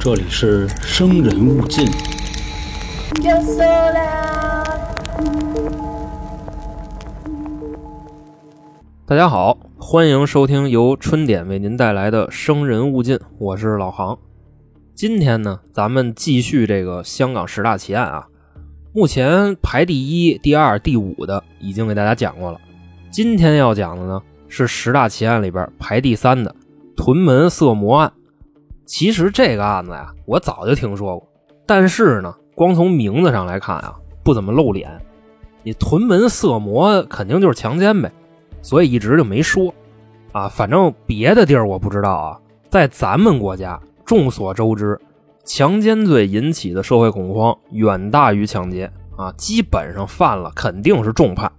这里是生人勿近。大家好，欢迎收听由春点为您带来的《生人勿近》，我是老航。今天呢，咱们继续这个香港十大奇案啊。目前排第一、第二、第五的已经给大家讲过了。今天要讲的呢，是十大奇案里边排第三的屯门色魔案。其实这个案子呀，我早就听说过，但是呢，光从名字上来看啊，不怎么露脸。你屯门色魔肯定就是强奸呗，所以一直就没说。啊，反正别的地儿我不知道啊，在咱们国家，众所周知，强奸罪引起的社会恐慌远大于抢劫啊，基本上犯了肯定是重判。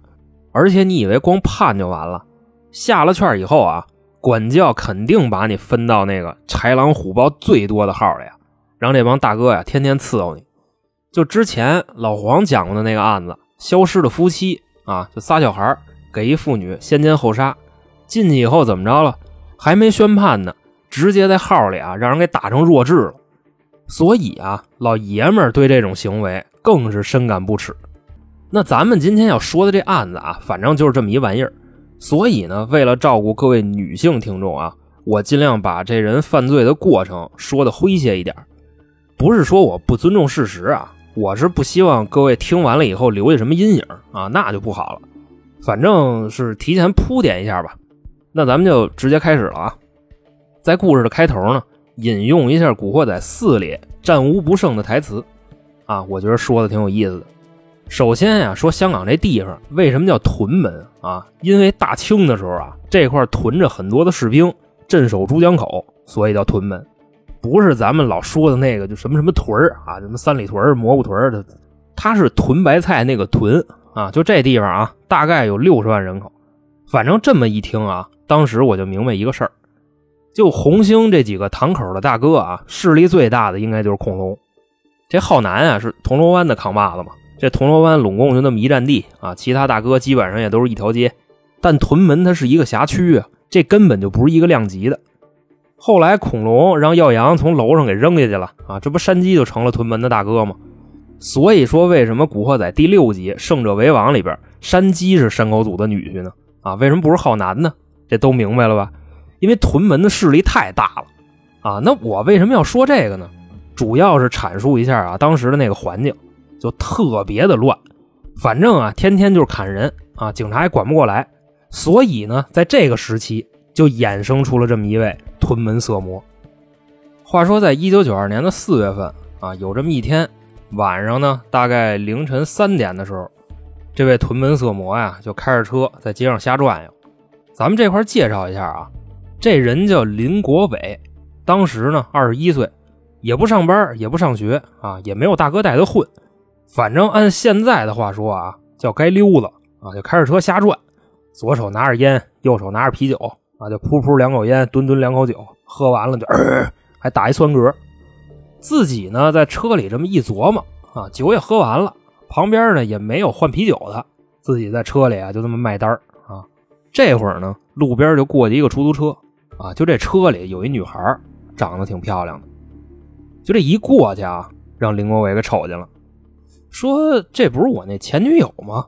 而且你以为光判就完了？下了圈以后啊，管教肯定把你分到那个豺狼虎豹最多的号里呀，让这帮大哥呀天天伺候你。就之前老黄讲过的那个案子，消失的夫妻啊，就仨小孩给一妇女先奸后杀，进去以后怎么着了？还没宣判呢，直接在号里啊让人给打成弱智了。所以啊，老爷们儿对这种行为更是深感不耻。那咱们今天要说的这案子啊，反正就是这么一玩意儿。所以呢，为了照顾各位女性听众啊，我尽量把这人犯罪的过程说的诙谐一点。不是说我不尊重事实啊，我是不希望各位听完了以后留下什么阴影啊，那就不好了。反正是提前铺垫一下吧。那咱们就直接开始了啊。在故事的开头呢，引用一下《古惑仔四》里战无不胜的台词啊，我觉得说的挺有意思的。首先呀，说香港这地方为什么叫屯门啊？因为大清的时候啊，这块屯着很多的士兵镇守珠江口，所以叫屯门。不是咱们老说的那个就什么什么屯儿啊，什么三里屯、蘑菇屯的，它是屯白菜那个屯啊。就这地方啊，大概有六十万人口。反正这么一听啊，当时我就明白一个事儿，就红星这几个堂口的大哥啊，势力最大的应该就是孔龙。这浩南啊，是铜锣湾的扛把子嘛。这铜锣湾拢共就那么一站地啊，其他大哥基本上也都是一条街，但屯门它是一个辖区啊，这根本就不是一个量级的。后来恐龙让耀阳从楼上给扔下去了啊，这不山鸡就成了屯门的大哥吗？所以说，为什么《古惑仔》第六集《胜者为王》里边山鸡是山口组的女婿呢？啊，为什么不是浩南呢？这都明白了吧？因为屯门的势力太大了啊。那我为什么要说这个呢？主要是阐述一下啊，当时的那个环境。就特别的乱，反正啊，天天就是砍人啊，警察也管不过来，所以呢，在这个时期就衍生出了这么一位屯门色魔。话说，在一九九二年的四月份啊，有这么一天晚上呢，大概凌晨三点的时候，这位屯门色魔呀，就开着车在街上瞎转悠。咱们这块介绍一下啊，这人叫林国伟，当时呢二十一岁，也不上班，也不上学啊，也没有大哥带他混。反正按现在的话说啊，叫该溜子啊，就开着车瞎转，左手拿着烟，右手拿着啤酒啊，就噗噗两口烟，吨吨两口酒，喝完了就、呃、还打一酸嗝。自己呢在车里这么一琢磨啊，酒也喝完了，旁边呢也没有换啤酒的，自己在车里啊就这么卖单啊。这会儿呢，路边就过去一个出租车啊，就这车里有一女孩，长得挺漂亮的，就这一过去啊，让林国伟给瞅见了。说这不是我那前女友吗？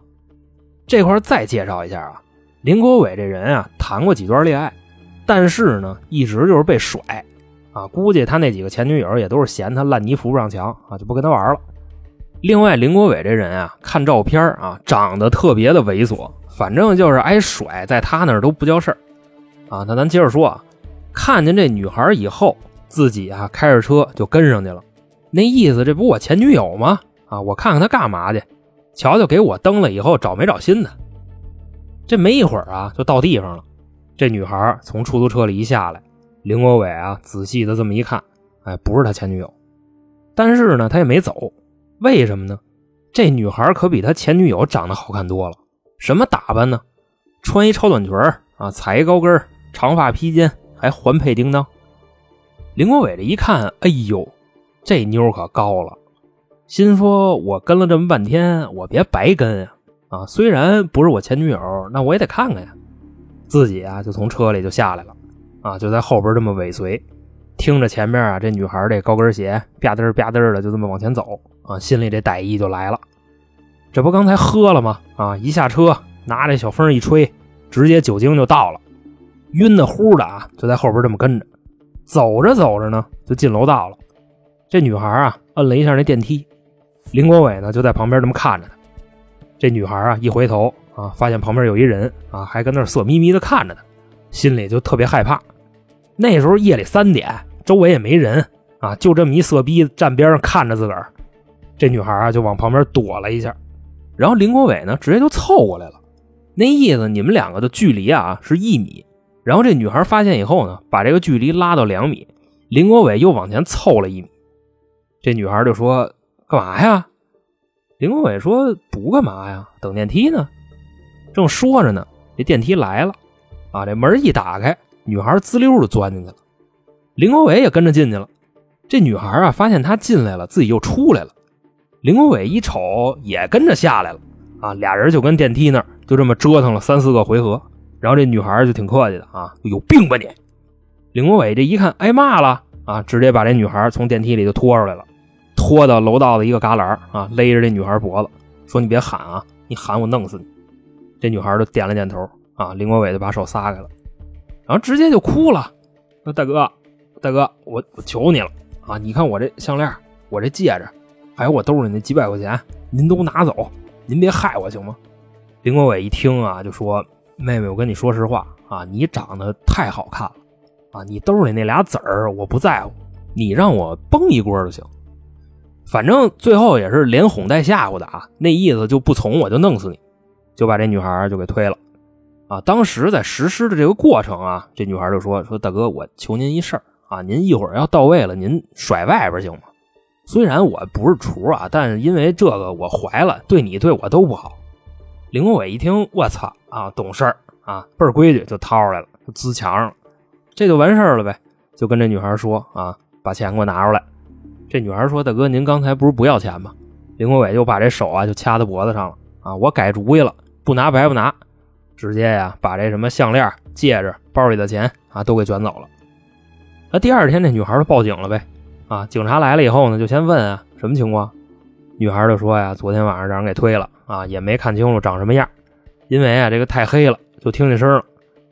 这块再介绍一下啊，林国伟这人啊，谈过几段恋爱，但是呢，一直就是被甩啊。估计他那几个前女友也都是嫌他烂泥扶不上墙啊，就不跟他玩了。另外，林国伟这人啊，看照片啊，长得特别的猥琐，反正就是挨甩，在他那儿都不叫事儿啊。那咱接着说啊，看见这女孩以后，自己啊开着车就跟上去了，那意思这不我前女友吗？啊，我看看他干嘛去，瞧瞧给我蹬了以后找没找新的。这没一会儿啊，就到地方了。这女孩从出租车里一下来，林国伟啊仔细的这么一看，哎，不是他前女友。但是呢，他也没走，为什么呢？这女孩可比他前女友长得好看多了。什么打扮呢？穿一超短裙啊，踩一高跟，长发披肩，还环佩叮当。林国伟这一看，哎呦，这妞可高了。心说：“我跟了这么半天，我别白跟呀！啊，虽然不是我前女友，那我也得看看呀。”自己啊，就从车里就下来了，啊，就在后边这么尾随。听着前面啊这女孩这高跟鞋吧嗒吧嗒的就这么往前走啊，心里这歹意就来了。这不刚才喝了吗？啊，一下车拿这小风一吹，直接酒精就到了，晕的乎的啊，就在后边这么跟着。走着走着呢，就进楼道了。这女孩啊，摁了一下那电梯，林国伟呢就在旁边这么看着她。这女孩啊一回头啊，发现旁边有一人啊，还跟那色眯眯的看着她，心里就特别害怕。那时候夜里三点。周围也没人啊，就这么一色逼站边上看着自个儿。这女孩啊就往旁边躲了一下，然后林国伟呢直接就凑过来了。那意思你们两个的距离啊是一米。然后这女孩发现以后呢，把这个距离拉到两米。林国伟又往前凑了一米。这女孩就说：“干嘛呀？”林国伟说：“不干嘛呀，等电梯呢。”正说着呢，这电梯来了啊，这门一打开，女孩滋溜就钻进去了。林国伟也跟着进去了。这女孩啊，发现他进来了，自己又出来了。林国伟一瞅，也跟着下来了。啊，俩人就跟电梯那儿就这么折腾了三四个回合。然后这女孩就挺客气的啊，有病吧你？林国伟这一看挨骂了啊，直接把这女孩从电梯里就拖出来了，拖到楼道的一个旮旯啊，勒着这女孩脖子，说你别喊啊，你喊我弄死你。这女孩就点了点头啊，林国伟就把手撒开了，然后直接就哭了，说大哥。大哥，我我求你了啊！你看我这项链，我这戒指，还有我兜里那几百块钱，您都拿走，您别害我行吗？林国伟一听啊，就说：“妹妹，我跟你说实话啊，你长得太好看了啊，你兜里那俩子儿我不在乎，你让我崩一锅就行。反正最后也是连哄带吓唬的啊，那意思就不从我就弄死你，就把这女孩就给推了啊。当时在实施的这个过程啊，这女孩就说：说大哥，我求您一事儿。”啊，您一会儿要到位了，您甩外边行吗？虽然我不是厨啊，但是因为这个我怀了，对你对我都不好。林国伟一听，我操啊，懂事儿啊，倍儿规矩，就掏出来了，就滋墙上了，这就完事儿了呗。就跟这女孩说啊，把钱给我拿出来。这女孩说：“大哥，您刚才不是不要钱吗？”林国伟就把这手啊就掐在脖子上了啊，我改主意了，不拿白不拿，直接呀把这什么项链、戒指、包里的钱啊都给卷走了。那第二天，这女孩就报警了呗。啊，警察来了以后呢，就先问啊，什么情况？女孩就说呀，昨天晚上让人给推了啊，也没看清楚长什么样，因为啊这个太黑了，就听见声了。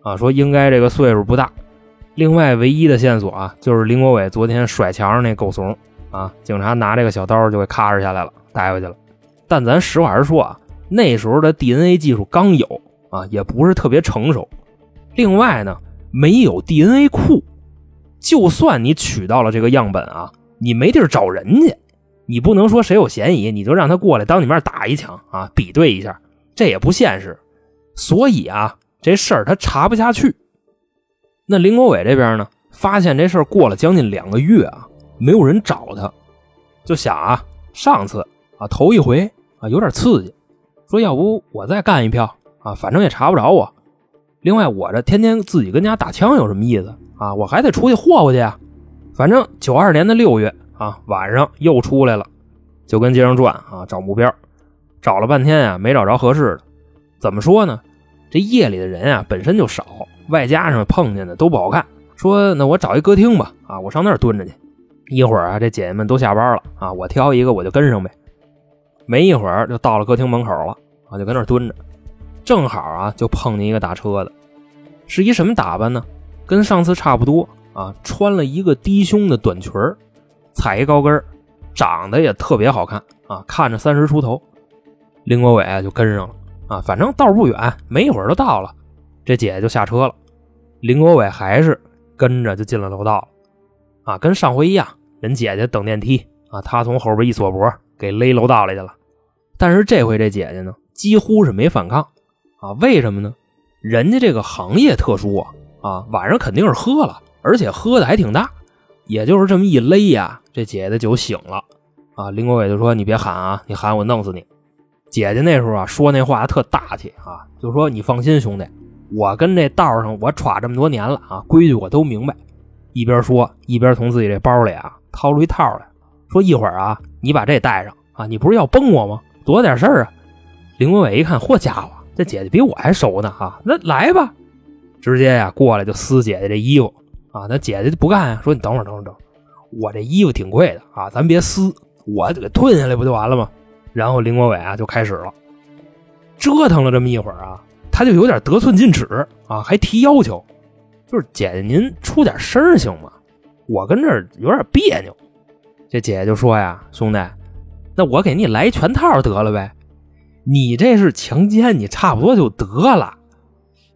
啊，说应该这个岁数不大。另外，唯一的线索啊，就是林国伟昨天甩墙上那狗怂啊，警察拿这个小刀就给咔哧下来了，带回去了。但咱实话实说啊，那时候的 DNA 技术刚有啊，也不是特别成熟。另外呢，没有 DNA 库。就算你取到了这个样本啊，你没地儿找人去，你不能说谁有嫌疑，你就让他过来当你面打一枪啊，比对一下，这也不现实。所以啊，这事儿他查不下去。那林国伟这边呢，发现这事儿过了将近两个月啊，没有人找他，就想啊，上次啊头一回啊有点刺激，说要不我再干一票啊，反正也查不着我。另外，我这天天自己跟家打枪有什么意思？啊，我还得出去霍霍去啊！反正九二年的六月啊，晚上又出来了，就跟街上转啊，找目标，找了半天啊，没找着合适的。怎么说呢？这夜里的人啊本身就少，外加上碰见的都不好看。说那我找一歌厅吧，啊，我上那儿蹲着去。一会儿啊，这姐姐们都下班了啊，我挑一个我就跟上呗。没一会儿就到了歌厅门口了啊，就跟那蹲着。正好啊，就碰见一个打车的，是一什么打扮呢？跟上次差不多啊，穿了一个低胸的短裙踩一高跟长得也特别好看啊，看着三十出头。林国伟就跟上了啊，反正道不远，没一会儿就到了。这姐姐就下车了，林国伟还是跟着就进了楼道了啊，跟上回一样，人姐姐等电梯啊，他从后边一锁脖给勒楼道里去了。但是这回这姐姐呢，几乎是没反抗啊，为什么呢？人家这个行业特殊啊。啊，晚上肯定是喝了，而且喝的还挺大，也就是这么一勒呀，这姐姐的酒醒了。啊，林国伟就说：“你别喊啊，你喊我弄死你。”姐姐那时候啊说那话特大气啊，就说：“你放心，兄弟，我跟这道上我耍这么多年了啊，规矩我都明白。”一边说一边从自己这包里啊掏出一套来说：“一会儿啊，你把这带上啊，你不是要崩我吗？多点事儿啊！”林国伟一看，嚯家伙，这姐姐比我还熟呢哈，那来吧。直接呀过来就撕姐姐这衣服，啊，那姐姐就不干呀，说你等会儿，等会儿，等，我这衣服挺贵的啊，咱别撕，我就给吞下来不就完了吗？然后林国伟啊就开始了，折腾了这么一会儿啊，他就有点得寸进尺啊，还提要求，就是姐姐您出点声行吗？我跟这儿有点别扭。这姐姐就说呀，兄弟，那我给你来一全套得了呗，你这是强奸，你差不多就得了。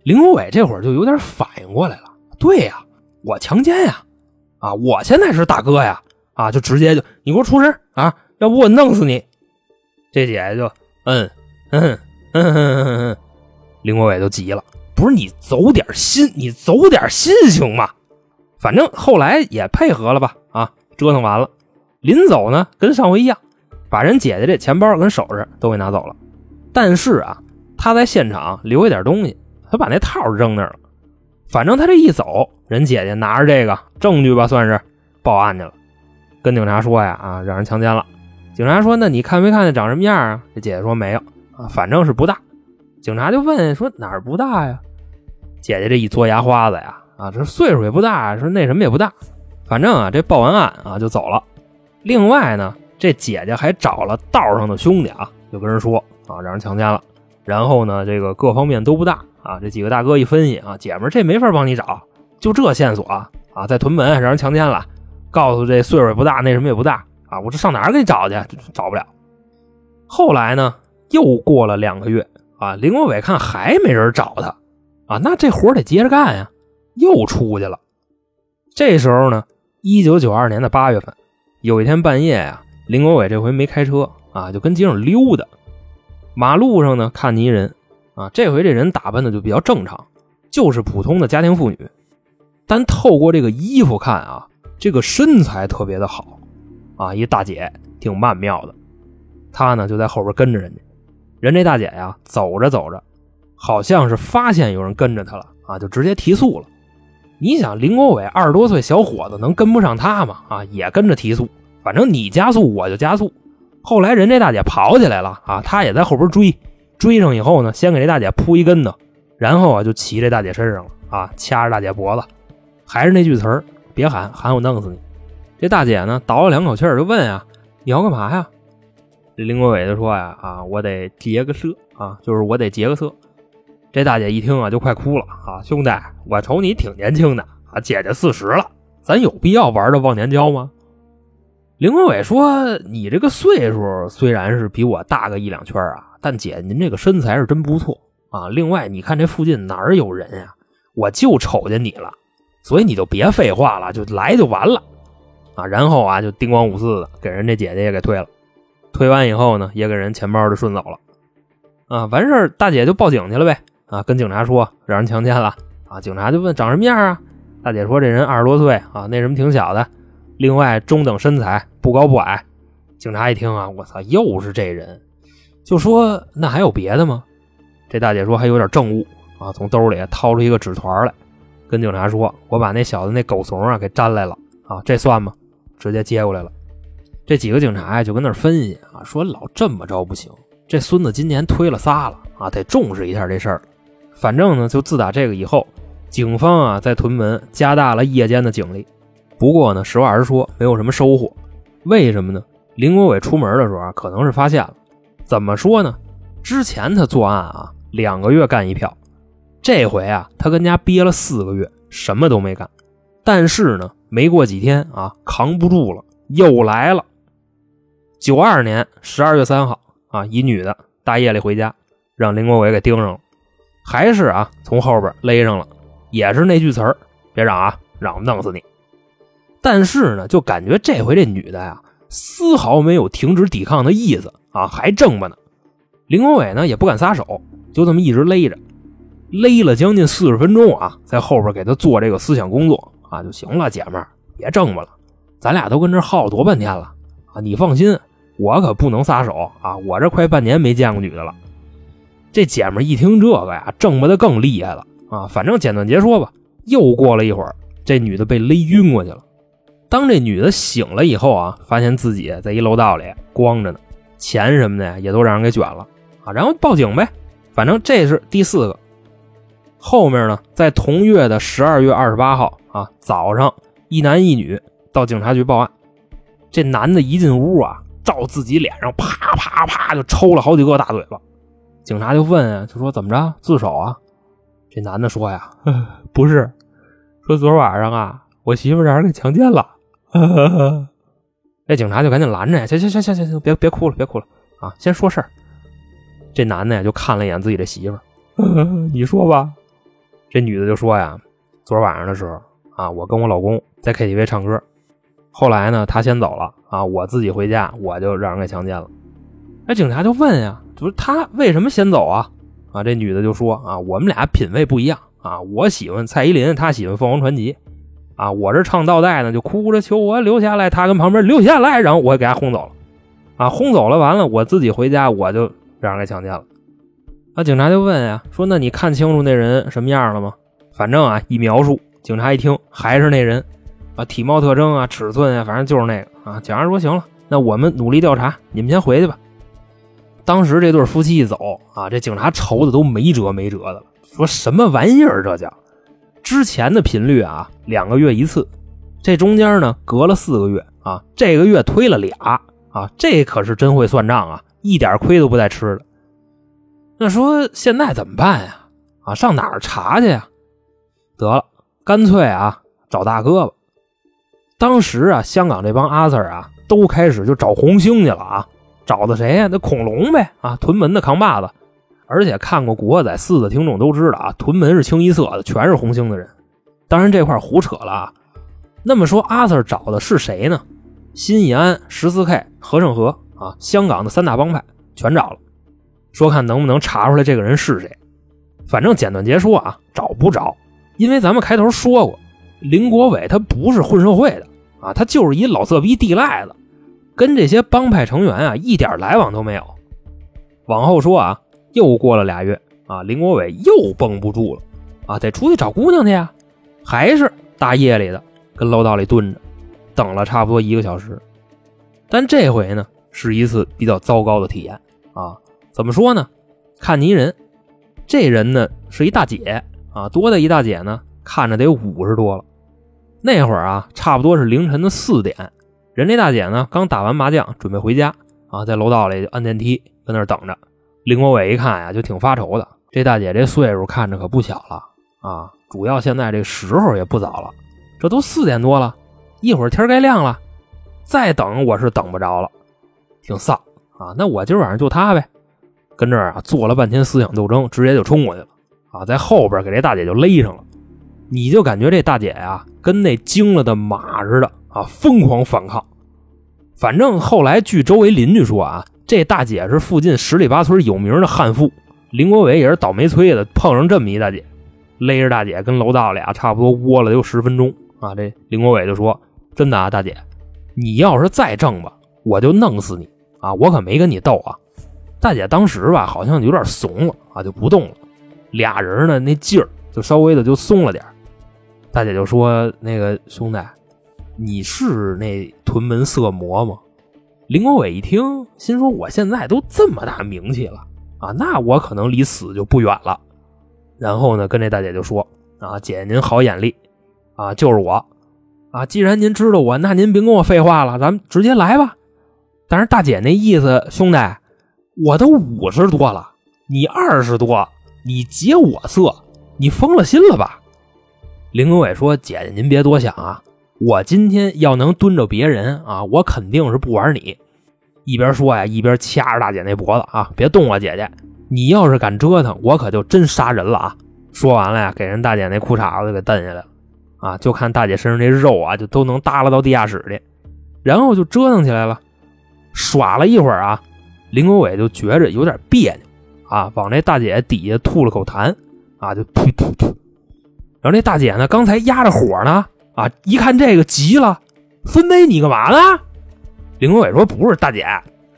林国伟这会儿就有点反应过来了，对呀，我强奸呀，啊，我现在是大哥呀，啊，就直接就你给我出声啊，要不我弄死你。这姐姐就嗯嗯嗯嗯嗯嗯，林国伟就急了，不是你走点心，你走点心行吗？反正后来也配合了吧，啊，折腾完了，临走呢，跟上回一样，把人姐姐这钱包跟首饰都给拿走了，但是啊，他在现场留下点东西。他把那套扔那儿了，反正他这一走，人姐姐拿着这个证据吧，算是报案去了，跟警察说呀，啊，让人强奸了。警察说，那你看没看见长什么样啊？这姐姐说没有啊，反正是不大。警察就问说哪儿不大呀？姐姐这一嘬牙花子呀，啊，这岁数也不大，说那什么也不大，反正啊，这报完案啊就走了。另外呢，这姐姐还找了道上的兄弟啊，就跟人说啊，让人强奸了，然后呢，这个各方面都不大。啊，这几个大哥一分析啊，姐们这没法帮你找，就这线索啊，在屯门让人强奸了，告诉这岁数也不大，那什么也不大啊，我这上哪儿给你找去？找不了。后来呢，又过了两个月啊，林国伟看还没人找他啊，那这活得接着干呀，又出去了。这时候呢，一九九二年的八月份，有一天半夜呀，林国伟这回没开车啊，就跟街上溜达，马路上呢看见一人。啊，这回这人打扮的就比较正常，就是普通的家庭妇女，但透过这个衣服看啊，这个身材特别的好，啊，一大姐挺曼妙的，她呢就在后边跟着人家，人这大姐呀走着走着，好像是发现有人跟着她了啊，就直接提速了。你想林国伟二十多岁小伙子能跟不上她吗？啊，也跟着提速，反正你加速我就加速。后来人这大姐跑起来了啊，他也在后边追。追上以后呢，先给这大姐扑一跟头，然后啊就骑这大姐身上了啊，掐着大姐脖子，还是那句词儿，别喊，喊我弄死你。这大姐呢倒了两口气儿，就问啊，你要干嘛呀？这林国伟就说呀，啊，我得劫个色啊，就是我得劫个色。这大姐一听啊，就快哭了啊，兄弟，我瞅你挺年轻的啊，姐姐四十了，咱有必要玩的忘年交吗？林国伟说，你这个岁数虽然是比我大个一两圈啊。但姐，您这个身材是真不错啊！另外，你看这附近哪有人呀？我就瞅见你了，所以你就别废话了，就来就完了啊！然后啊，就叮咣五四的给人这姐姐也给退了，推完以后呢，也给人钱包就顺走了啊！完事儿，大姐就报警去了呗啊！跟警察说让人强奸了啊！警察就问长什么样啊？大姐说这人二十多岁啊，那什么挺小的，另外中等身材，不高不矮。警察一听啊，我操，又是这人。就说那还有别的吗？这大姐说还有点证物啊，从兜里掏出一个纸团来，跟警察说：“我把那小子那狗怂啊给粘来了啊，这算吗？”直接接过来了。这几个警察呀就跟那分析啊，说老这么着不行，这孙子今年推了仨了啊，得重视一下这事儿。反正呢，就自打这个以后，警方啊在屯门加大了夜间的警力。不过呢，实话实说，没有什么收获。为什么呢？林国伟出门的时候啊，可能是发现了。怎么说呢？之前他作案啊，两个月干一票，这回啊，他跟家憋了四个月，什么都没干。但是呢，没过几天啊，扛不住了，又来了。九二年十二月三号啊，一女的大夜里回家，让林国伟给盯上了，还是啊，从后边勒上了，也是那句词儿：“别嚷啊，嚷我弄死你。”但是呢，就感觉这回这女的呀，丝毫没有停止抵抗的意思。啊，还挣吧呢！林国伟呢也不敢撒手，就这么一直勒着，勒了将近四十分钟啊，在后边给他做这个思想工作啊就行了，姐们儿别挣吧了，咱俩都跟这耗多半天了啊！你放心，我可不能撒手啊！我这快半年没见过女的了。这姐们一听这个呀，挣吧的更厉害了啊！反正简短截说吧，又过了一会儿，这女的被勒晕过去了。当这女的醒了以后啊，发现自己在一楼道里光着呢。钱什么的，也都让人给卷了啊！然后报警呗，反正这是第四个。后面呢，在同月的十二月二十八号啊，早上一男一女到警察局报案。这男的一进屋啊，照自己脸上啪啪啪就抽了好几个大嘴巴。警察就问啊，就说怎么着自首啊？这男的说呀，不是，说昨晚上啊，我媳妇让人给强奸了。那警察就赶紧拦着呀，行行行行行行，别别哭了，别哭了啊，先说事儿。这男的呀就看了一眼自己的媳妇儿，你说吧。这女的就说呀，昨晚上的时候啊，我跟我老公在 KTV 唱歌，后来呢，他先走了啊，我自己回家，我就让人给强奸了。哎，警察就问呀，就是他为什么先走啊？啊，这女的就说啊，我们俩品味不一样啊，我喜欢蔡依林，她喜欢凤凰传奇。啊，我这唱倒带呢，就哭着求我留下来，她跟旁边留下来，然后我给她轰走了。啊，轰走了，完了，我自己回家，我就让人给强奸了。那警察就问呀，说那你看清楚那人什么样了吗？反正啊，一描述，警察一听还是那人，啊，体貌特征啊，尺寸啊，反正就是那个啊。警察说行了，那我们努力调查，你们先回去吧。当时这对夫妻一走啊，这警察愁的都没辙没辙的了，说什么玩意儿这叫？之前的频率啊，两个月一次，这中间呢隔了四个月啊，这个月推了俩啊，这可是真会算账啊，一点亏都不带吃的。那说现在怎么办呀？啊，上哪儿查去呀？得了，干脆啊找大哥吧。当时啊，香港这帮阿 Sir 啊，都开始就找红星去了啊，找的谁呀？那恐龙呗啊，屯门的扛把子。而且看过《古惑仔四》的听众都知道啊，屯门是清一色的，全是红星的人。当然这块胡扯了啊。那么说，阿 Sir 找的是谁呢？新义安、十四 K、和盛和啊，香港的三大帮派全找了，说看能不能查出来这个人是谁。反正简短截说啊，找不着，因为咱们开头说过，林国伟他不是混社会的啊，他就是一老色逼地赖子，跟这些帮派成员啊一点来往都没有。往后说啊。又过了俩月啊，林国伟又绷不住了啊，得出去找姑娘去呀，还是大夜里的跟楼道里蹲着，等了差不多一个小时。但这回呢，是一次比较糟糕的体验啊。怎么说呢？看泥人，这人呢是一大姐啊，多大一大姐呢？看着得五十多了。那会儿啊，差不多是凌晨的四点，人这大姐呢刚打完麻将，准备回家啊，在楼道里按电梯跟那儿等着。林国伟一看呀，就挺发愁的。这大姐这岁数看着可不小了啊！主要现在这时候也不早了，这都四点多了，一会儿天该亮了，再等我是等不着了，挺丧啊！那我今晚上就她呗，跟这儿啊做了半天思想斗争，直接就冲过去了啊，在后边给这大姐就勒上了。你就感觉这大姐呀，跟那惊了的马似的啊，疯狂反抗。反正后来据周围邻居说啊。这大姐是附近十里八村有名的悍妇，林国伟也是倒霉催的，碰上这么一大姐，勒着大姐跟楼道里啊差不多窝了有十分钟啊。这林国伟就说：“真的啊，大姐，你要是再挣吧，我就弄死你啊！我可没跟你斗啊。”大姐当时吧好像有点怂了啊，就不动了。俩人呢那劲儿就稍微的就松了点大姐就说：“那个兄弟，你是那屯门色魔吗？”林国伟一听，心说：“我现在都这么大名气了啊，那我可能离死就不远了。”然后呢，跟这大姐就说：“啊，姐您好眼力啊，就是我啊。既然您知道我，那您别跟我废话了，咱们直接来吧。”但是大姐那意思，兄弟，我都五十多了，你二十多，你劫我色，你疯了心了吧？林国伟说：“姐姐您别多想啊，我今天要能蹲着别人啊，我肯定是不玩你。”一边说呀，一边掐着大姐那脖子啊，别动我姐姐！你要是敢折腾，我可就真杀人了啊！说完了呀，给人大姐那裤衩子给蹬下来了啊！就看大姐身上这肉啊，就都能耷拉到地下室去，然后就折腾起来了，耍了一会儿啊，林国伟就觉着有点别扭啊，往这大姐底下吐了口痰啊，就吐吐吐。然后那大姐呢，刚才压着火呢啊，一看这个急了，孙子你干嘛呢？林国伟说：“不是大姐，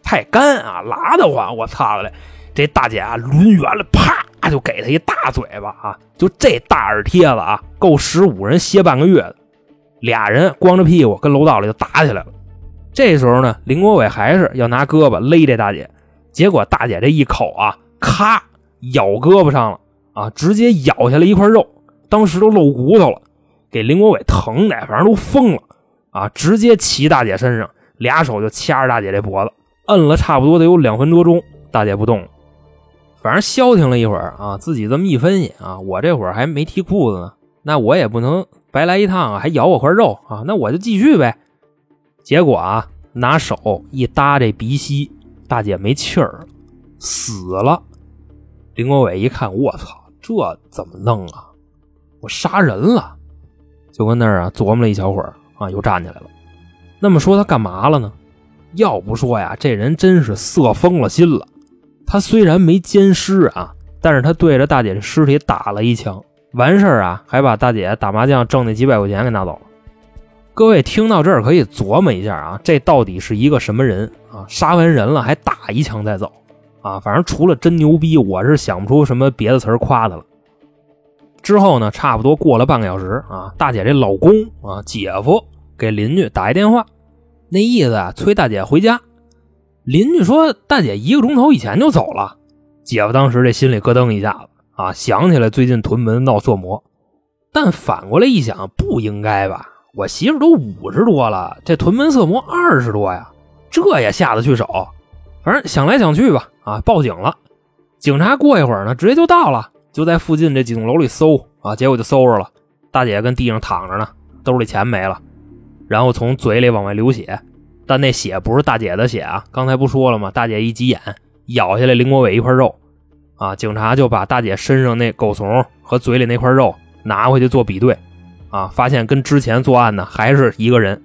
太干啊，拉得慌！我操了嘞！这大姐啊，抡圆了，啪就给他一大嘴巴啊！就这大耳贴子啊，够十五人歇半个月的。俩人光着屁股跟楼道里就打起来了。这时候呢，林国伟还是要拿胳膊勒这大姐，结果大姐这一口啊，咔咬胳膊上了啊，直接咬下来一块肉，当时都露骨头了，给林国伟疼的，反正都疯了啊！直接骑大姐身上，俩手就掐着大姐这脖子，摁了差不多得有两分多钟，大姐不动了。反正消停了一会儿啊，自己这么一分析啊，我这会儿还没提裤子呢，那我也不能白来一趟啊，还咬我块肉啊，那我就继续呗。结果啊，拿手一搭这鼻息，大姐没气儿，死了。林国伟一看，我操，这怎么弄啊？我杀人了！就跟那儿啊琢磨了一小会儿啊，又站起来了。那么说他干嘛了呢？要不说呀，这人真是色疯了心了。他虽然没奸尸啊，但是他对着大姐的尸体打了一枪，完事儿啊，还把大姐打麻将挣那几百块钱给拿走了。各位听到这儿可以琢磨一下啊，这到底是一个什么人啊？杀完人了还打一枪再走啊？反正除了真牛逼，我是想不出什么别的词儿夸他了。之后呢，差不多过了半个小时啊，大姐这老公啊，姐夫给邻居打一电话，那意思啊，催大姐回家。邻居说大姐一个钟头以前就走了。姐夫当时这心里咯噔一下子啊，想起来最近屯门闹色魔，但反过来一想，不应该吧？我媳妇都五十多了，这屯门色魔二十多呀，这也下得去手？反正想来想去吧，啊，报警了。警察过一会儿呢，直接就到了，就在附近这几栋楼里搜啊，结果就搜着了，大姐跟地上躺着呢，兜里钱没了，然后从嘴里往外流血，但那血不是大姐的血啊，刚才不说了吗？大姐一急眼，咬下来林国伟一块肉，啊，警察就把大姐身上那狗怂和嘴里那块肉拿回去做比对。啊！发现跟之前作案呢还是一个人。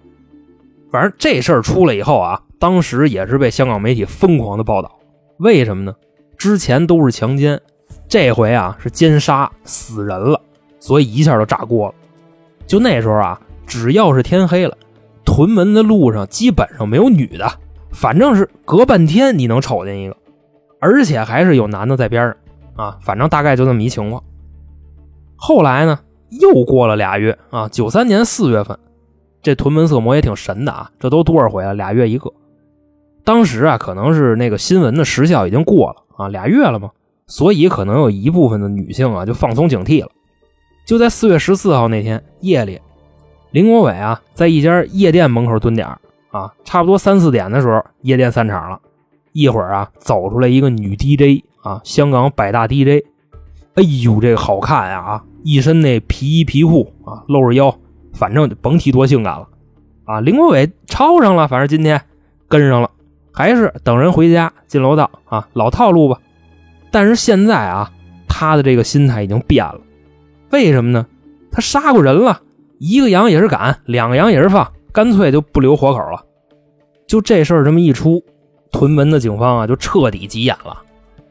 反正这事儿出来以后啊，当时也是被香港媒体疯狂的报道。为什么呢？之前都是强奸，这回啊是奸杀死人了，所以一下就炸锅了。就那时候啊，只要是天黑了，屯门的路上基本上没有女的，反正是隔半天你能瞅见一个，而且还是有男的在边上啊。反正大概就这么一情况。后来呢？又过了俩月啊，九三年四月份，这屯门色魔也挺神的啊，这都多少回了，俩月一个。当时啊，可能是那个新闻的时效已经过了啊，俩月了嘛，所以可能有一部分的女性啊就放松警惕了。就在四月十四号那天夜里，林国伟啊在一家夜店门口蹲点啊，差不多三四点的时候，夜店散场了，一会儿啊走出来一个女 DJ 啊，香港百大 DJ。哎呦，这个好看呀！啊，一身那皮衣皮裤啊，露着腰，反正甭提多性感了啊！林国伟抄上了，反正今天跟上了，还是等人回家进楼道啊，老套路吧。但是现在啊，他的这个心态已经变了，为什么呢？他杀过人了，一个羊也是赶，两个羊也是放，干脆就不留活口了。就这事儿这么一出，屯门的警方啊，就彻底急眼了。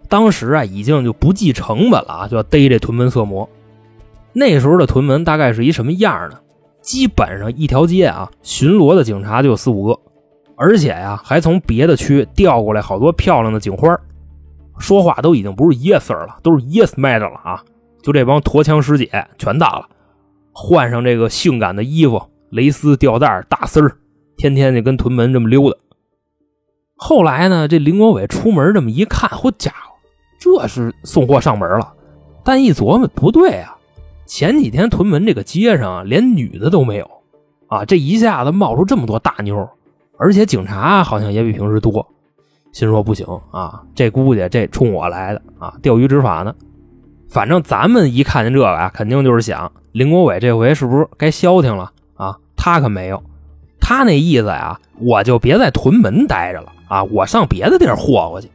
当时啊，已经就不计成本了啊，就要逮这屯门色魔。那时候的屯门大概是一什么样呢？基本上一条街啊，巡逻的警察就有四五个，而且呀，还从别的区调过来好多漂亮的警花，说话都已经不是 yes sir 了，都是 yes mad 了啊！就这帮驼枪师姐全到了，换上这个性感的衣服，蕾丝吊带大丝儿，天天就跟屯门这么溜达。后来呢，这林国伟出门这么一看，嚯家伙！这是送货上门了，但一琢磨不对啊，前几天屯门这个街上，连女的都没有啊，这一下子冒出这么多大妞，而且警察好像也比平时多，心说不行啊，这估计这冲我来的啊，钓鱼执法呢。反正咱们一看见这个啊，肯定就是想林国伟这回是不是该消停了啊？他可没有，他那意思呀，我就别在屯门待着了啊，我上别的地儿霍霍去。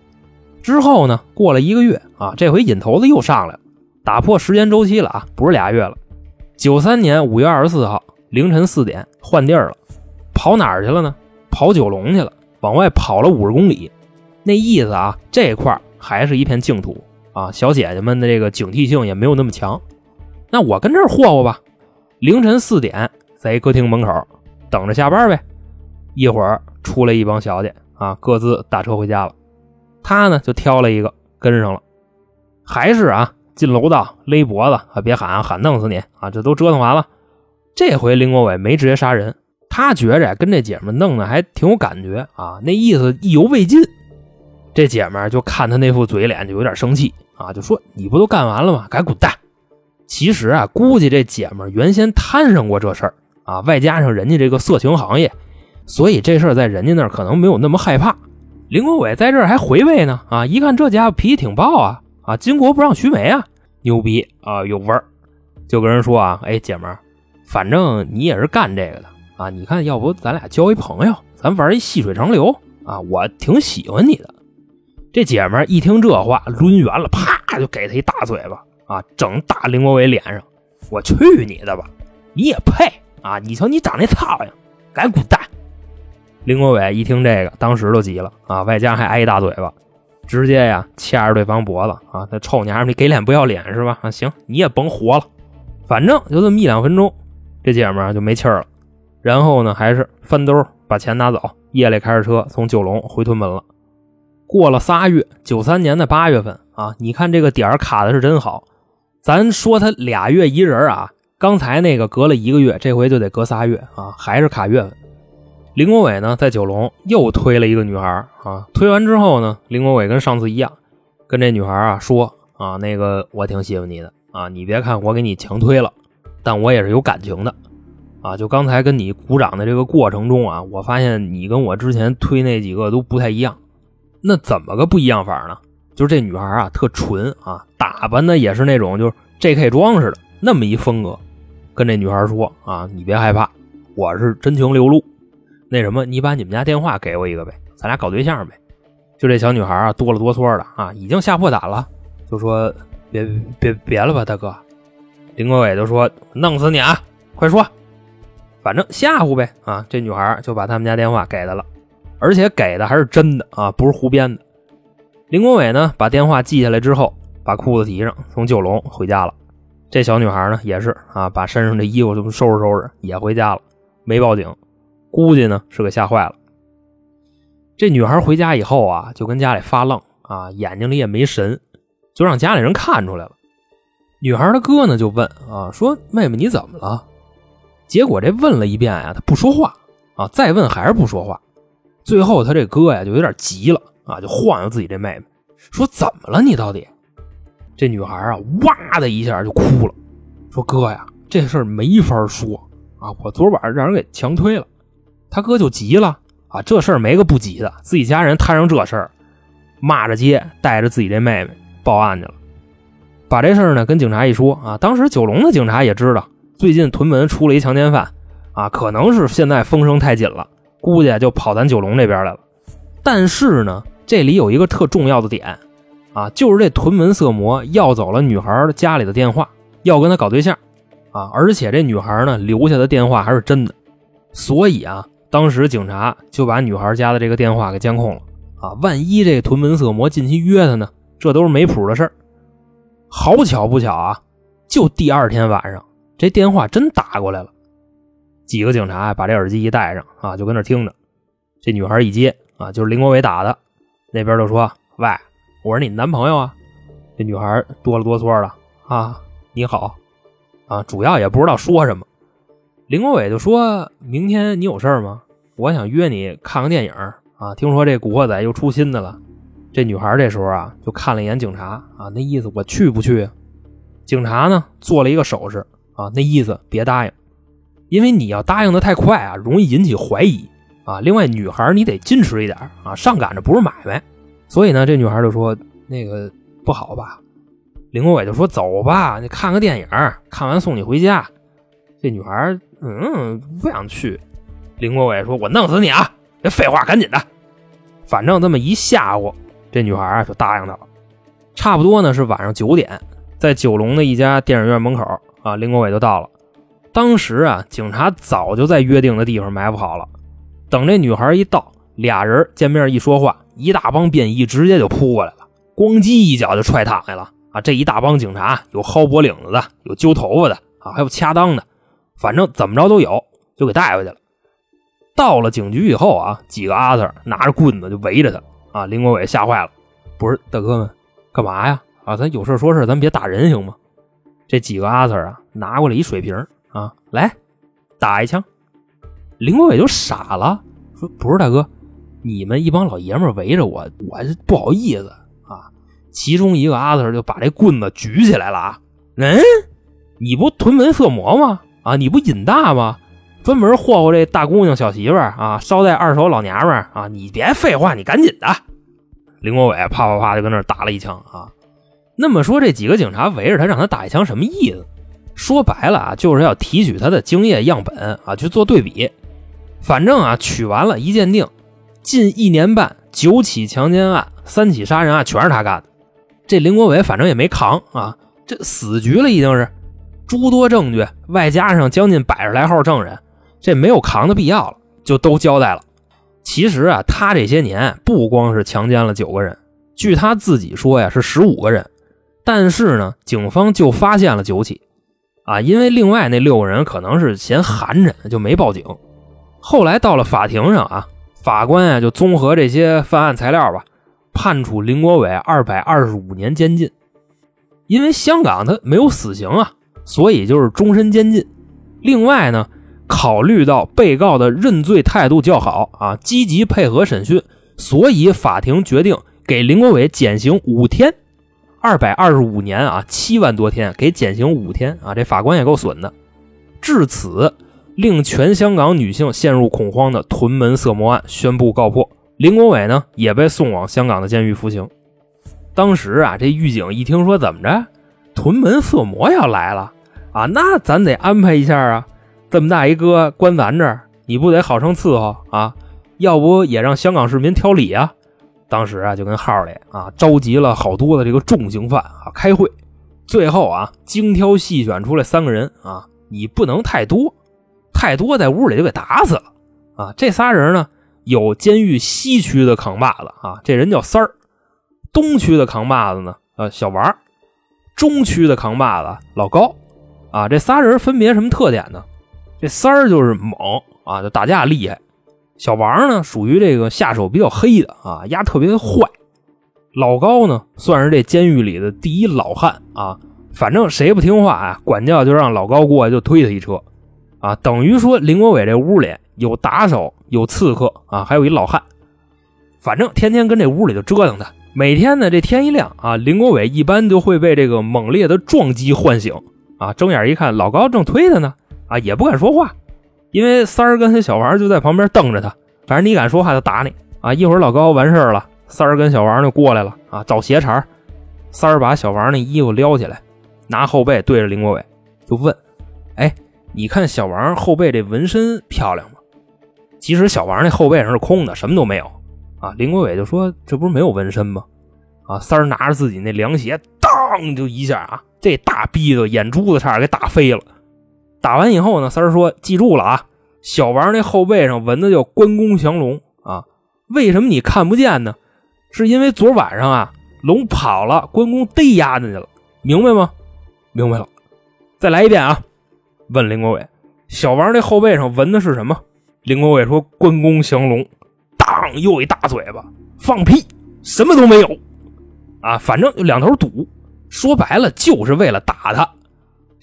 之后呢？过了一个月啊，这回瘾头子又上来了，打破时间周期了啊，不是俩月了。九三年五月二十四号凌晨四点换地儿了，跑哪儿去了呢？跑九龙去了，往外跑了五十公里。那意思啊，这块还是一片净土啊，小姐姐们的这个警惕性也没有那么强。那我跟这儿霍霍吧。凌晨四点在一歌厅门口等着下班呗。一会儿出来一帮小姐啊，各自打车回家了。他呢就挑了一个跟上了，还是啊进楼道勒脖子啊别喊啊喊弄死你啊这都折腾完了，这回林国伟没直接杀人，他觉着跟这姐们弄的还挺有感觉啊那意思意犹未尽，这姐们就看他那副嘴脸就有点生气啊就说你不都干完了吗？赶紧滚蛋！其实啊，估计这姐们儿原先摊上过这事儿啊，外加上人家这个色情行业，所以这事儿在人家那儿可能没有那么害怕。林国伟在这儿还回味呢啊，一看这家伙脾气挺暴啊啊，巾帼不让须眉啊，牛逼啊，有味儿，就跟人说啊，哎，姐们儿，反正你也是干这个的啊，你看要不咱俩交一朋友，咱玩一细水长流啊，我挺喜欢你的。这姐们儿一听这话，抡圆了，啪就给他一大嘴巴啊，整大林国伟脸上。我去你的吧，你也配啊？你瞧你长那操样，赶紧滚蛋！林国伟一听这个，当时都急了啊，外加还挨一大嘴巴，直接呀掐着对方脖子啊，那臭娘们，你给脸不要脸是吧？啊，行，你也甭活了，反正就这么一两分钟，这姐们儿就没气儿了。然后呢，还是翻兜把钱拿走，夜里开着车从九龙回屯门了。过了仨月，九三年的八月份啊，你看这个点儿卡的是真好。咱说他俩月一人啊，刚才那个隔了一个月，这回就得隔仨月啊，还是卡月份。林国伟呢，在九龙又推了一个女孩啊，推完之后呢，林国伟跟上次一样，跟这女孩啊说啊，那个我挺喜欢你的啊，你别看我给你强推了，但我也是有感情的啊。就刚才跟你鼓掌的这个过程中啊，我发现你跟我之前推那几个都不太一样。那怎么个不一样法呢？就是这女孩啊，特纯啊，打扮的也是那种就是 J.K. 装似的那么一风格。跟这女孩说啊，你别害怕，我是真情流露。那什么，你把你们家电话给我一个呗，咱俩搞对象呗。就这小女孩啊，哆了哆嗦的啊，已经吓破胆了，就说别别别了吧，大哥。林国伟就说弄死你啊，快说，反正吓唬呗啊。这女孩就把他们家电话给他了，而且给的还是真的啊，不是胡编的。林国伟呢，把电话记下来之后，把裤子提上，从九龙回家了。这小女孩呢，也是啊，把身上的衣服都收拾收拾，也回家了，没报警。估计呢是给吓坏了。这女孩回家以后啊，就跟家里发愣啊，眼睛里也没神，就让家里人看出来了。女孩的哥呢就问啊，说妹妹你怎么了？结果这问了一遍啊，她不说话啊，再问还是不说话。最后他这哥呀就有点急了啊，就晃悠自己这妹妹，说怎么了你到底？这女孩啊哇的一下就哭了，说哥呀，这事儿没法说啊，我昨晚上让人给强推了。他哥就急了啊！这事儿没个不急的，自己家人摊上这事儿，骂着街，带着自己这妹妹报案去了。把这事儿呢跟警察一说啊，当时九龙的警察也知道，最近屯门出了一强奸犯啊，可能是现在风声太紧了，估计就跑咱九龙这边来了。但是呢，这里有一个特重要的点啊，就是这屯门色魔要走了女孩家里的电话，要跟她搞对象啊，而且这女孩呢留下的电话还是真的，所以啊。当时警察就把女孩家的这个电话给监控了啊，万一这屯门色魔近期约她呢，这都是没谱的事儿。好巧不巧啊，就第二天晚上，这电话真打过来了。几个警察把这耳机一戴上啊，就跟那听着。这女孩一接啊，就是林国伟打的，那边就说：“喂，我是你男朋友啊。”这女孩哆了哆嗦的啊，你好啊，主要也不知道说什么。林国伟就说：“明天你有事吗？我想约你看个电影啊！听说这《古惑仔》又出新的了。”这女孩这时候啊，就看了一眼警察啊，那意思我去不去？警察呢做了一个手势啊，那意思别答应，因为你要答应的太快啊，容易引起怀疑啊。另外，女孩你得矜持一点啊，上赶着不是买卖。所以呢，这女孩就说：“那个不好吧？”林国伟就说：“走吧，你看个电影，看完送你回家。”这女孩。嗯，不想去。林国伟说：“我弄死你啊！别废话，赶紧的。反正这么一吓唬，这女孩啊就答应他了。差不多呢是晚上九点，在九龙的一家电影院门口啊，林国伟就到了。当时啊，警察早就在约定的地方埋伏好了。等这女孩一到，俩人见面一说话，一大帮便衣直接就扑过来了，咣叽一脚就踹躺下了。啊，这一大帮警察有薅脖领子的，有揪头发的啊，还有掐裆的。反正怎么着都有，就给带回去了。到了警局以后啊，几个阿 Sir 拿着棍子就围着他啊。林国伟吓坏了，不是大哥们，干嘛呀？啊，咱有事说事，咱别打人行吗？这几个阿 Sir 啊，拿过来一水瓶，来打一枪。林国伟就傻了，说不是大哥，你们一帮老爷们围着我，我不好意思啊。其中一个阿 Sir 就把这棍子举起来了啊，嗯。你不屯门色魔吗？啊，你不瘾大吗？专门霍霍这大姑娘小媳妇儿啊，捎带二手老娘们啊！你别废话，你赶紧的。林国伟啪啪啪就跟那打了一枪啊。那么说，这几个警察围着他让他打一枪，什么意思？说白了啊，就是要提取他的精液样本啊，去做对比。反正啊，取完了，一鉴定，近一年半九起强奸案、三起杀人案全是他干的。这林国伟反正也没扛啊，这死局了已经是，诸多证据外加上将近百十来号证人。这没有扛的必要了，就都交代了。其实啊，他这些年不光是强奸了九个人，据他自己说呀，是十五个人。但是呢，警方就发现了九起，啊，因为另外那六个人可能是嫌寒碜，就没报警。后来到了法庭上啊，法官啊就综合这些犯案材料吧，判处林国伟二百二十五年监禁。因为香港他没有死刑啊，所以就是终身监禁。另外呢。考虑到被告的认罪态度较好啊，积极配合审讯，所以法庭决定给林国伟减刑五天，二百二十五年啊，七万多天，给减刑五天啊，这法官也够损的。至此，令全香港女性陷入恐慌的屯门色魔案宣布告破，林国伟呢也被送往香港的监狱服刑。当时啊，这狱警一听说怎么着，屯门色魔要来了啊，那咱得安排一下啊。这么大一哥关咱这儿，你不得好生伺候啊？要不也让香港市民挑理啊？当时啊，就跟号里啊召集了好多的这个重刑犯啊开会，最后啊精挑细选出来三个人啊，你不能太多，太多在屋里就给打死了啊！这仨人呢，有监狱西区的扛把子啊，这人叫三儿；东区的扛把子呢，呃小王；中区的扛把子老高。啊，这仨人分别什么特点呢？这三儿就是猛啊，就打架厉害。小王呢，属于这个下手比较黑的啊，丫特别坏。老高呢，算是这监狱里的第一老汉啊。反正谁不听话啊，管教就让老高过来就推他一车啊。等于说林国伟这屋里有打手，有刺客啊，还有一老汉。反正天天跟这屋里就折腾他。每天呢，这天一亮啊，林国伟一般就会被这个猛烈的撞击唤醒啊。睁眼一看，老高正推他呢。啊，也不敢说话，因为三儿跟他小王就在旁边瞪着他。反正你敢说话，就打你啊！一会儿老高完事儿了，三儿跟小王就过来了啊，找鞋茬三儿把小王那衣服撩起来，拿后背对着林国伟就问：“哎，你看小王后背这纹身漂亮吗？”其实小王那后背上是空的，什么都没有啊。林国伟就说：“这不是没有纹身吗？”啊，三儿拿着自己那凉鞋，当就一下啊，这大逼子眼珠子差点给打飞了。打完以后呢，三儿说：“记住了啊，小王那后背上纹的叫关公降龙啊。为什么你看不见呢？是因为昨晚上啊，龙跑了，关公逮压进去了，明白吗？明白了。再来一遍啊。问林国伟，小王那后背上纹的是什么？林国伟说：关公降龙。当，又一大嘴巴，放屁，什么都没有啊。反正两头堵，说白了就是为了打他。”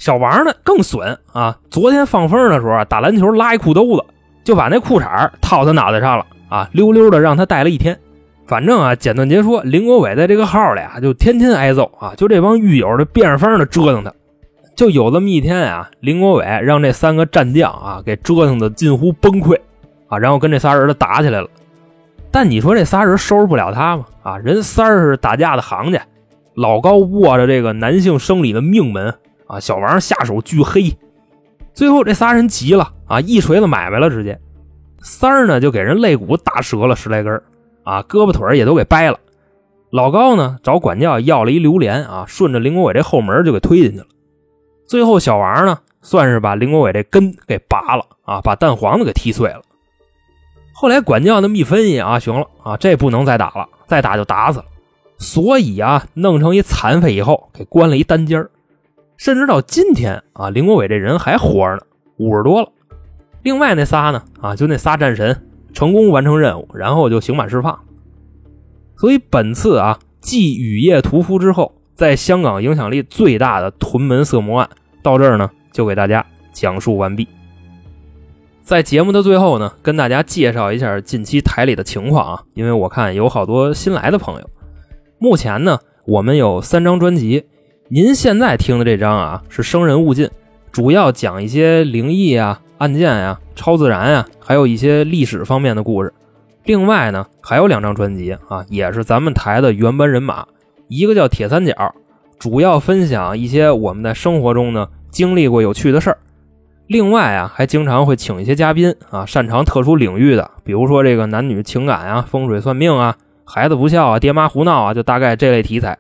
小王呢更损啊！昨天放风的时候啊打篮球拉一裤兜子，就把那裤衩套他脑袋上了啊！溜溜的让他带了一天。反正啊，简短截说，林国伟在这个号里啊，就天天挨揍啊！就这帮狱友的变着法的折腾他。就有这么一天啊，林国伟让这三个战将啊给折腾的近乎崩溃啊，然后跟这仨人打起来了。但你说这仨人收拾不了他吗？啊，人三是打架的行家，老高握着这个男性生理的命门。啊，小王下手巨黑，最后这仨人急了啊，一锤子买卖了，直接三儿呢就给人肋骨打折了十来根啊，胳膊腿也都给掰了。老高呢找管教要了一榴莲啊，顺着林国伟这后门就给推进去了。最后小王呢算是把林国伟这根给拔了啊，把蛋黄子给踢碎了。后来管教那么一分析啊，行了啊，这不能再打了，再打就打死了，所以啊弄成一残废以后给关了一单间儿。甚至到今天啊，林国伟这人还活着呢，五十多了。另外那仨呢，啊，就那仨战神成功完成任务，然后就刑满释放。所以本次啊，继雨夜屠夫之后，在香港影响力最大的屯门色魔案到这儿呢，就给大家讲述完毕。在节目的最后呢，跟大家介绍一下近期台里的情况啊，因为我看有好多新来的朋友。目前呢，我们有三张专辑。您现在听的这章啊是《生人勿近》，主要讲一些灵异啊、案件啊、超自然呀，还有一些历史方面的故事。另外呢，还有两张专辑啊，也是咱们台的原班人马，一个叫《铁三角》，主要分享一些我们在生活中呢经历过有趣的事儿。另外啊，还经常会请一些嘉宾啊，擅长特殊领域的，比如说这个男女情感啊、风水算命啊、孩子不孝啊、爹妈胡闹啊，就大概这类题材。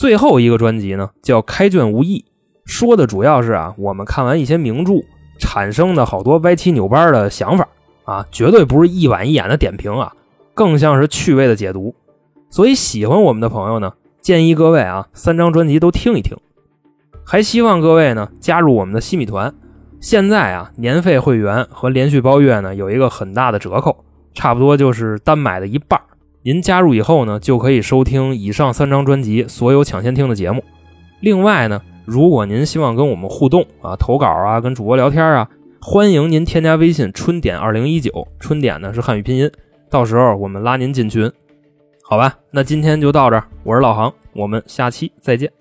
最后一个专辑呢，叫《开卷无益》，说的主要是啊，我们看完一些名著产生的好多歪七扭八的想法啊，绝对不是一板一眼的点评啊，更像是趣味的解读。所以喜欢我们的朋友呢，建议各位啊，三张专辑都听一听。还希望各位呢加入我们的西米团。现在啊，年费会员和连续包月呢有一个很大的折扣，差不多就是单买的一半。您加入以后呢，就可以收听以上三张专辑所有抢先听的节目。另外呢，如果您希望跟我们互动啊，投稿啊，跟主播聊天啊，欢迎您添加微信“春点二零一九”，春点呢是汉语拼音，到时候我们拉您进群，好吧？那今天就到这儿，我是老航，我们下期再见。